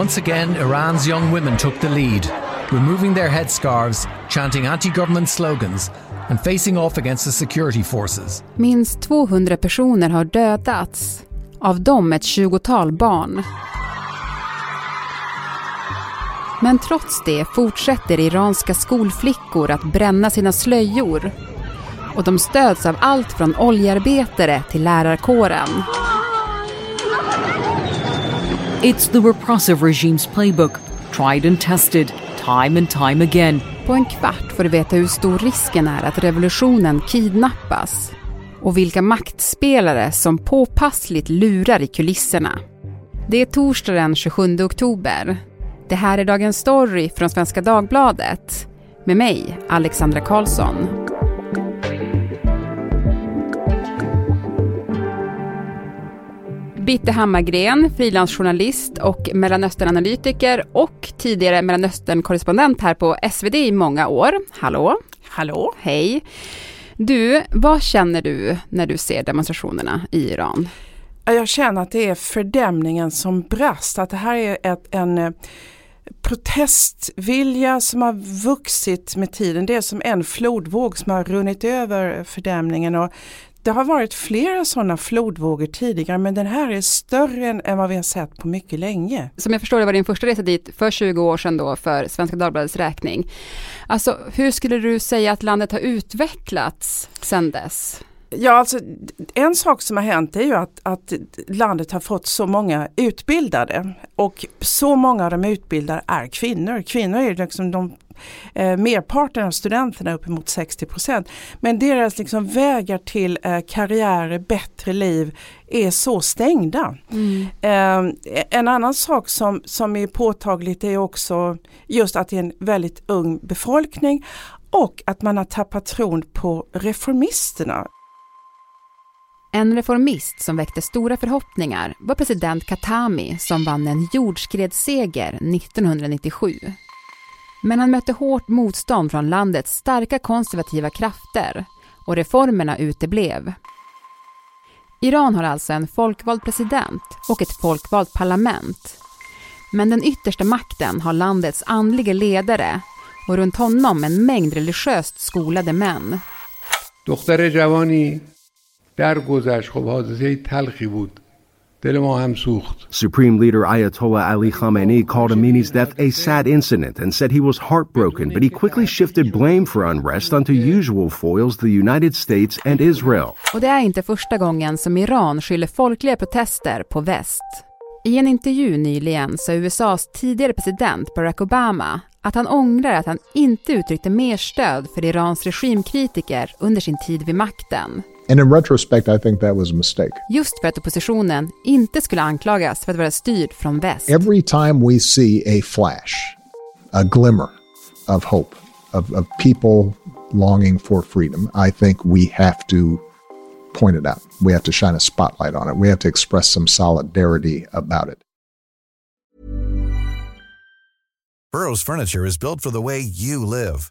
once again Iran's young women took the lead, removing their headscarves, chanting anti government slogans, and facing off against the security forces. Minst 200 personer har dödats, av dem ett tjugotal barn. Men trots det fortsätter iranska skolflickor att bränna sina slöjor. Och de stöds av allt från oljearbetare till lärarkåren. It's the repressive regime's playbook, tried and tested, time and time again. På en kvart får du veta hur stor risken är att revolutionen kidnappas och vilka maktspelare som påpassligt lurar i kulisserna. Det är torsdag den 27 oktober. Det här är Dagens Story från Svenska Dagbladet med mig, Alexandra Karlsson. Bitte Hammargren, frilansjournalist och Mellanösternanalytiker och tidigare Mellanösternkorrespondent här på SvD i många år. Hallå! Hallå! Hej! Du, vad känner du när du ser demonstrationerna i Iran? Jag känner att det är fördämningen som brast, att det här är ett, en eh, protestvilja som har vuxit med tiden. Det är som en flodvåg som har runnit över fördämningen och det har varit flera sådana flodvågor tidigare men den här är större än vad vi har sett på mycket länge. Som jag förstår det var din första resa dit för 20 år sedan då för Svenska Dagbladets räkning. Alltså hur skulle du säga att landet har utvecklats sedan dess? Ja, alltså en sak som har hänt är ju att, att landet har fått så många utbildade och så många av de utbildade är kvinnor. Kvinnor är liksom de eh, merparten av studenterna, uppemot 60 procent. Men deras liksom vägar till eh, karriärer, bättre liv är så stängda. Mm. Eh, en annan sak som, som är påtagligt är också just att det är en väldigt ung befolkning och att man har tappat tron på reformisterna. En reformist som väckte stora förhoppningar var president Khatami som vann en jordskredsseger 1997. Men han mötte hårt motstånd från landets starka konservativa krafter och reformerna uteblev. Iran har alltså en folkvald president och ett folkvalt parlament. Men den yttersta makten har landets andliga ledare och runt honom en mängd religiöst skolade män. دختر جوانی درگذشت خب حادثه تلخی بود Supreme Leader Ayatollah Ali Khamenei called Amini's death a sad incident and said he was heartbroken, but he quickly shifted blame for unrest onto usual foils, the United States and Israel. Och det är inte första gången som Iran skyller folkliga protester på väst. I en intervju nyligen sa USAs tidigare president Barack Obama att han ångrar att han inte uttryckte mer stöd för Irans regimkritiker under sin tid vid makten. And in retrospect I think that was a mistake. Just för att oppositionen inte skulle anklagas för att vara styrd från väst. Every time we see a flash, a glimmer of hope, of, of people longing for freedom, I think we have to point it out. We have to shine a spotlight on it. We have to express some solidarity about it. Burroughs Furniture is built for the way you live.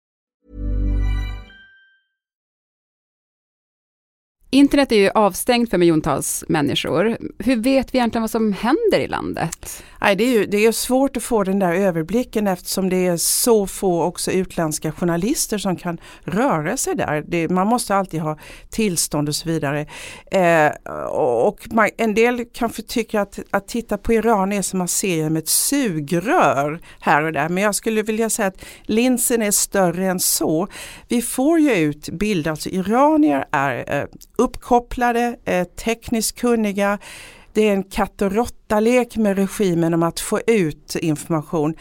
Internet är ju avstängt för miljontals människor. Hur vet vi egentligen vad som händer i landet? Nej, det, är ju, det är svårt att få den där överblicken eftersom det är så få också utländska journalister som kan röra sig där. Det, man måste alltid ha tillstånd och så vidare. Eh, och man, en del kanske tycker att, att titta på Iran är som att se genom ett sugrör här och där. Men jag skulle vilja säga att linsen är större än så. Vi får ju ut bilder, alltså iranier är eh, uppkopplade, eh, tekniskt kunniga, Det är en katt och råtta-lek med regimen om att få ut information.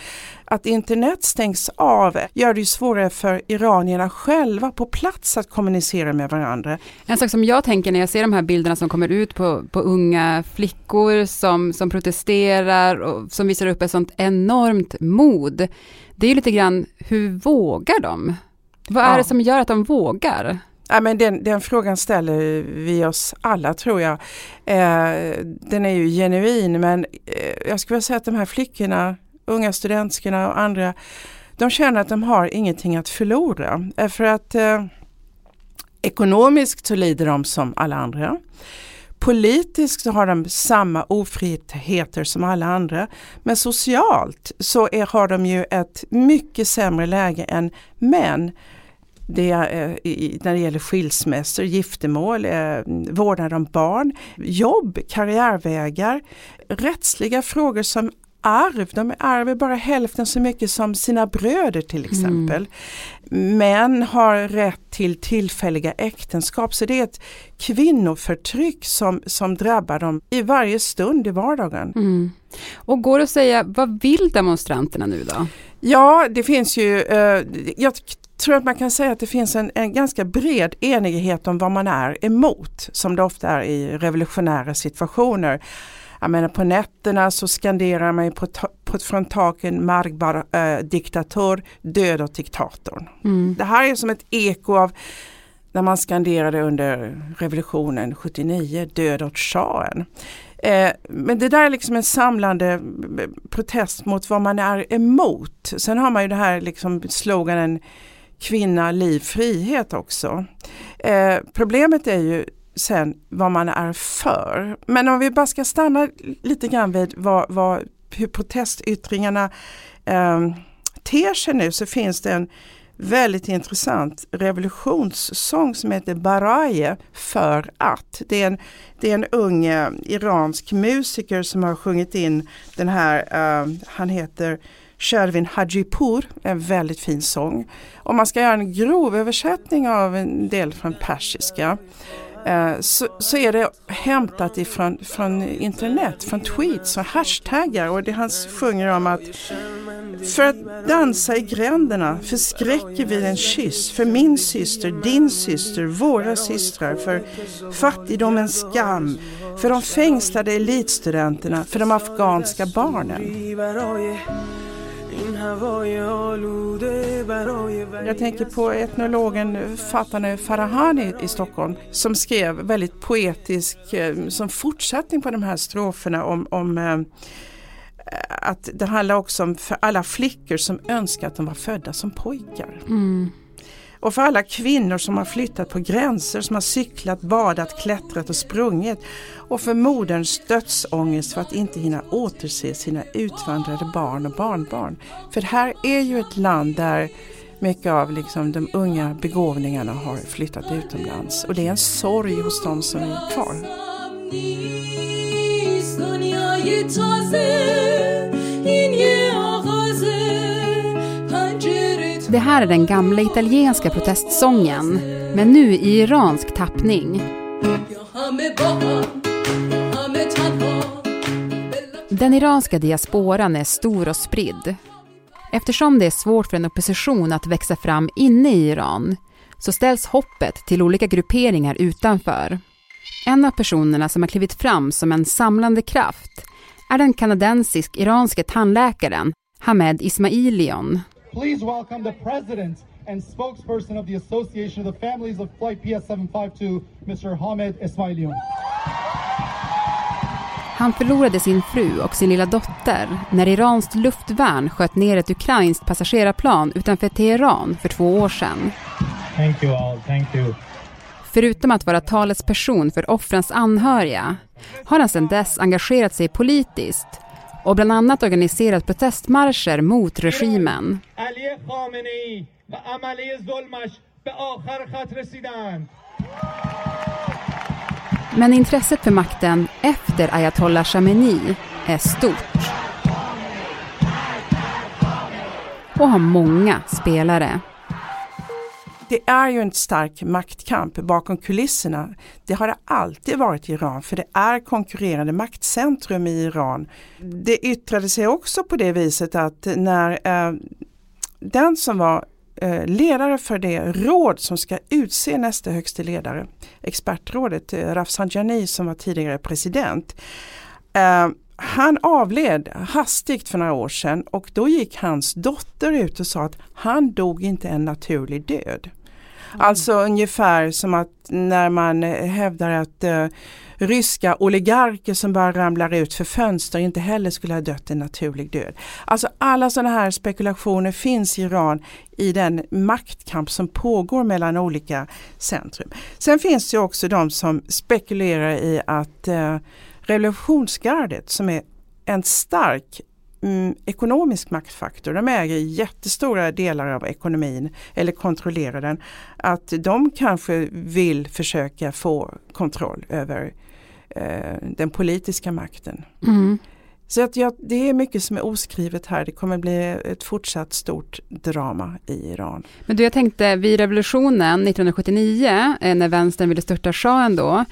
Att internet stängs av gör det svårare för iranierna själva på plats att kommunicera med varandra. En sak som jag tänker när jag ser de här bilderna som kommer ut på, på unga flickor som, som protesterar och som visar upp ett sånt enormt mod. Det är ju lite grann, hur vågar de? Vad är ja. det som gör att de vågar? Ja, men den, den, frågan ställer vi oss alla tror jag. Eh, den är ju genuin men eh, jag skulle vilja säga att de här flickorna, unga studentskorna och andra, de känner att de har ingenting att förlora. Eh, för att eh, ekonomiskt så lider de som alla andra. Politiskt så har de samma ofriheter som alla andra. Men socialt så är, har de ju ett mycket sämre läge än män det i, när det gäller skilsmässor, giftermål, eh, vårdnad om barn, jobb, karriärvägar, rättsliga frågor som arv. De ärver bara hälften så mycket som sina bröder till mm. exempel. Mm. Män har rätt till tillfälliga äktenskap så det är ett kvinnoförtryck som, som drabbar dem i varje stund i vardagen. Mm. Och går det att säga, vad vill demonstranterna nu då? Ja, det finns ju, eh, jag tror att man kan säga att det finns en, en, ganska bred enighet om vad man är emot, som det ofta är i revolutionära situationer. Jag menar på nätterna så skanderar man på, på, från taken Margbar äh, diktator, död åt diktatorn. Mm. Det här är som ett eko av när man skanderade under revolutionen 79, död åt shahen. Eh, men det där är liksom en samlande protest mot vad man är emot. Sen har man ju det här liksom sloganen kvinna, liv, frihet också. Eh, problemet är ju sen vad man är för. Men om vi bara ska stanna lite grann vid vad, vad, hur protestyttringarna eh, ter sig nu så finns det en väldigt intressant revolutionssång som heter Baraye för att. Det är en, det är en ung eh, iransk musiker som har sjungit in den här, uh, han heter Shervin Hajipur, en väldigt fin sång. Om man ska göra en grov översättning av en del från persiska eh, så, så, är det hämtat ifrån från internet, från tweets och hashtaggar och det han sjunger om att för att dansa i gränderna förskräcker vi en kyss för min syster, din syster, våra systrar, för fattigdomens skam, för de fängslade elitstudenterna, för de afghanska barnen. Jag tänker på etnologen Fatane Farahani i Stockholm som skrev väldigt poetisk eh, som fortsättning på de här stroferna om, om eh, att det handlar också om för alla flickor som önskar att de var födda som pojkar. Mm. Och för alla kvinnor som har flyttat på gränser, som har cyklat, badat, klättrat och sprungit. Och för moderns dödsångest för att inte hinna återse sina utvandrade barn och barnbarn. För det här är ju ett land där mycket av liksom de unga begåvningarna har flyttat utomlands. Och det är en sorg hos de som är kvar. Det här är den gamla italienska protestsången, men nu i iransk tappning. Den iranska diasporan är stor och spridd. Eftersom det är svårt för en opposition att växa fram inne i Iran så ställs hoppet till olika grupperingar utanför. En av personerna som har klivit fram som en samlande kraft är den kanadensisk-iranske tandläkaren Hamed Ismailion. Please welcome the president and spokesperson of the Association of the Families of Flight PS752, Mr. Hamed Ismailion. Han förlorade sin fru och sin lilla dotter när iranskt luftvärn sköt ner ett ukrainskt passagerarplan utanför Teheran för två år sedan. Thank you all. Thank you. Förutom att vara talesperson för offrens anhöriga har han sedan dess engagerat sig politiskt och bland annat organiserat protestmarscher mot regimen. Men intresset för makten efter ayatollah Khamenei är stort. Och har många spelare det är ju en stark maktkamp bakom kulisserna. Det har det alltid varit i Iran för det är konkurrerande maktcentrum i Iran. Det yttrade sig också på det viset att när eh, den som var eh, ledare för det råd som ska utse nästa högste ledare, expertrådet, eh, Rafsanjani som var tidigare president, eh, han avled hastigt för några år sedan och då gick hans dotter ut och sa att han dog inte en naturlig död. Mm. Alltså ungefär som att när man hävdar att uh, ryska oligarker som bara ramlar ut för fönster inte heller skulle ha dött en naturlig död. Alltså alla sådana här spekulationer finns i Iran i den maktkamp som pågår mellan olika centrum. Sen finns det också de som spekulerar i att uh, revolutionsgardet som är en stark mm, ekonomisk maktfaktor, de äger jättestora delar av ekonomin eller kontrollerar den, att de kanske vill försöka få kontroll över eh, den politiska makten. Mm. Så att ja, det är mycket som är oskrivet här. Det kommer bli ett fortsatt stort drama i Iran. Men du, jag tänkte vid revolutionen 1979, eh, när vänstern ville störta shahen då,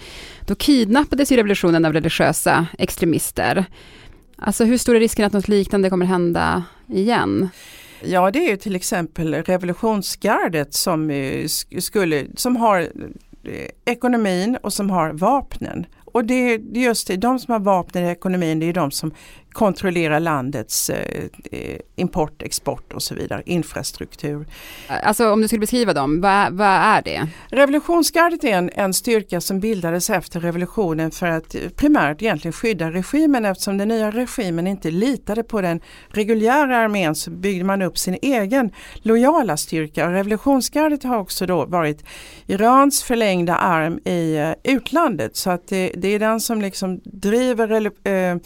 då kidnappades ju revolutionen av religiösa extremister. Alltså hur stor är risken att något liknande kommer hända igen? Ja, det är ju till exempel revolutionsgardet som, eh, skulle, som har eh, ekonomin och som har vapnen. Och det är just det, de som har vapnen i ekonomin, det är de som kontrollera landets eh, eh, import, export och så vidare, infrastruktur. Alltså om du skulle beskriva dem, vad, vad är det? Revolutionsgardet är en, en styrka som bildades efter revolutionen för att primärt egentligen skydda regimen eftersom den nya regimen inte litade på den reguljära armén så byggde man upp sin egen lojala styrka. revolutionsgardet har också då varit Irans förlängda arm i uh, utlandet så att det, det, är den som liksom driver eh,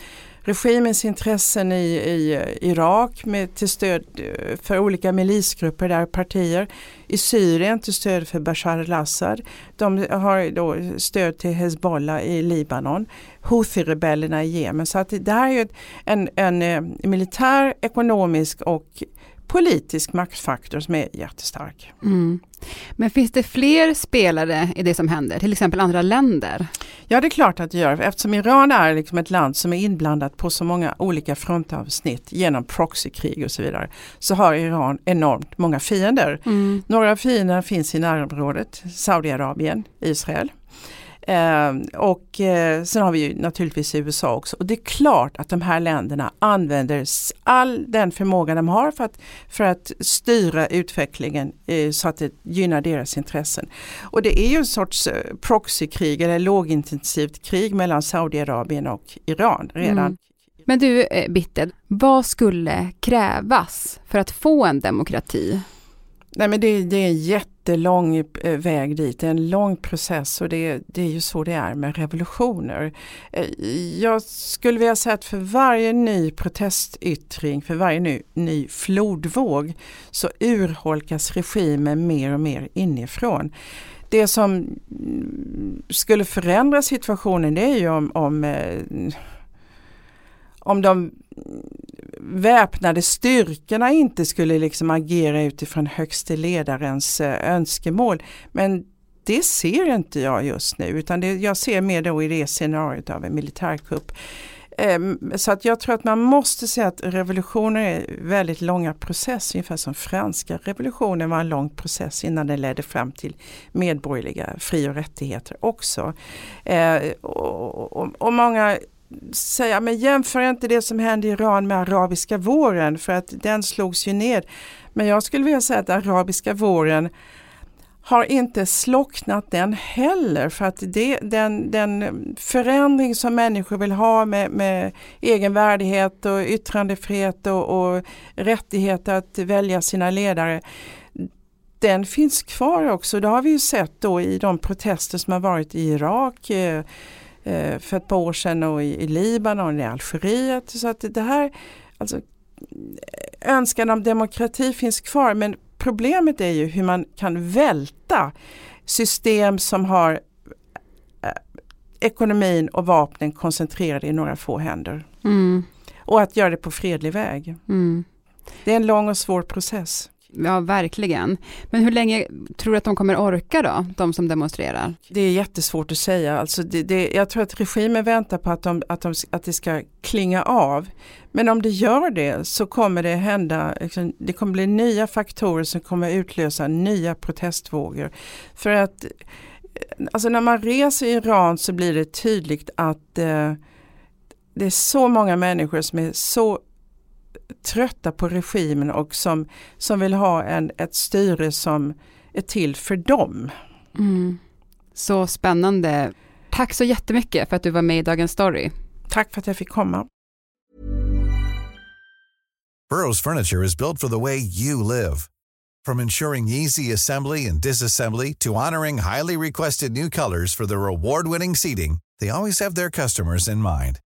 regimens intressen i, i eh, Irak med, till stöd eh, för olika milisgrupper där partier. I Syrien till stöd för Bashar al-Assad. De har då stöd till Hezbollah i Libanon. Houthi-rebellerna i Jemen. Så att det här är en, en, en militär, ekonomisk och politisk maktfaktor som är jättestark. Mm. Men finns det fler spelare i det som händer, till exempel andra länder? Ja det är klart att det gör, eftersom Iran är liksom ett land som är inblandat på så många olika frontavsnitt genom proxykrig och så vidare. Så har Iran enormt många fiender. Mm. Några av fienderna finns i närområdet, Saudiarabien, Israel. Eh, och eh, sen har vi ju naturligtvis USA också. Och det är klart att de här länderna använder all den förmåga de har för att, för att styra utvecklingen eh, så att det gynnar deras intressen. Och det är ju en sorts eh, proxykrig eller lågintensivt krig mellan Saudiarabien och Iran redan. Mm. Men du eh, Bitte, vad skulle krävas för att få en demokrati? Nej men det, det, är en jättelång eh, väg dit, det är en lång process och det, det är ju så det är med revolutioner. Eh, jag skulle vilja säga att för varje ny protestyttring, för varje ny, ny flodvåg så urholkas regimen mer och mer inifrån. Det som mm, skulle förändra situationen det är ju om, om eh, om de väpnade styrkorna inte skulle liksom agera utifrån högste ledarens eh, önskemål. Men det ser inte jag just nu utan det, jag ser mer då i det scenariot av en militärkupp. Ehm, så att jag tror att man måste säga att revolutioner är väldigt långa processer, ungefär som franska revolutionen var en lång process innan den ledde fram till medborgerliga fri och rättigheter också. Ehm, och många säga, men jämför inte det som hände i Iran med arabiska våren för att den slogs ju ned. Men jag skulle vilja säga att arabiska våren har inte slocknat den heller för att det, den, den förändring som människor vill ha med, med egen värdighet och yttrandefrihet och, och rättighet att välja sina ledare den finns kvar också. Det har vi ju sett då i de protester som har varit i Irak eh, för ett par år sedan och i, i Libanon och i Algeriet. Så att det här, alltså, önskan om demokrati finns kvar men problemet är ju hur man kan välta system som har eh, ekonomin och vapnen koncentrerade i några få händer. Mm. Och att göra det på fredlig väg. Mm. Det är en lång och svår process. Ja, verkligen. Men hur länge tror du att de kommer orka då, de som demonstrerar? Det är jättesvårt att säga. Alltså det, det, jag tror att regimen väntar på att, de, att, de, att det ska klinga av. Men om det gör det så kommer det hända, liksom, det kommer bli nya faktorer som kommer utlösa nya protestvågor. För att alltså när man reser i Iran så blir det tydligt att eh, det är så många människor som är så trötta på regimen och som, som vill ha en, ett styre som är till för dem. Mm. Så spännande. Tack så jättemycket för att du var med i Dagens Story. Tack för att jag fick komma. Burrows furniture is built for the way you live. From ensuring easy assembly and disassembly to honoring highly requested new colors for their award-winning seating, they always have their customers in mind.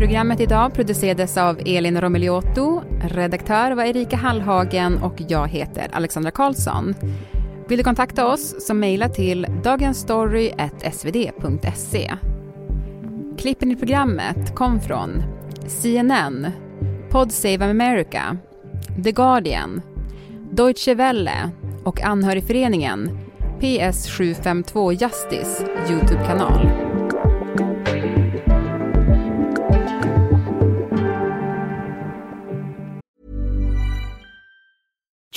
Programmet idag producerades av Elin Romeliotto, redaktör var Erika Hallhagen och jag heter Alexandra Karlsson. Vill du kontakta oss så mejla till dagensstory.svd.se. Klippen i programmet kom från CNN, Pod Save America, The Guardian, Deutsche Welle och anhörigföreningen PS752 Justice Youtube-kanal.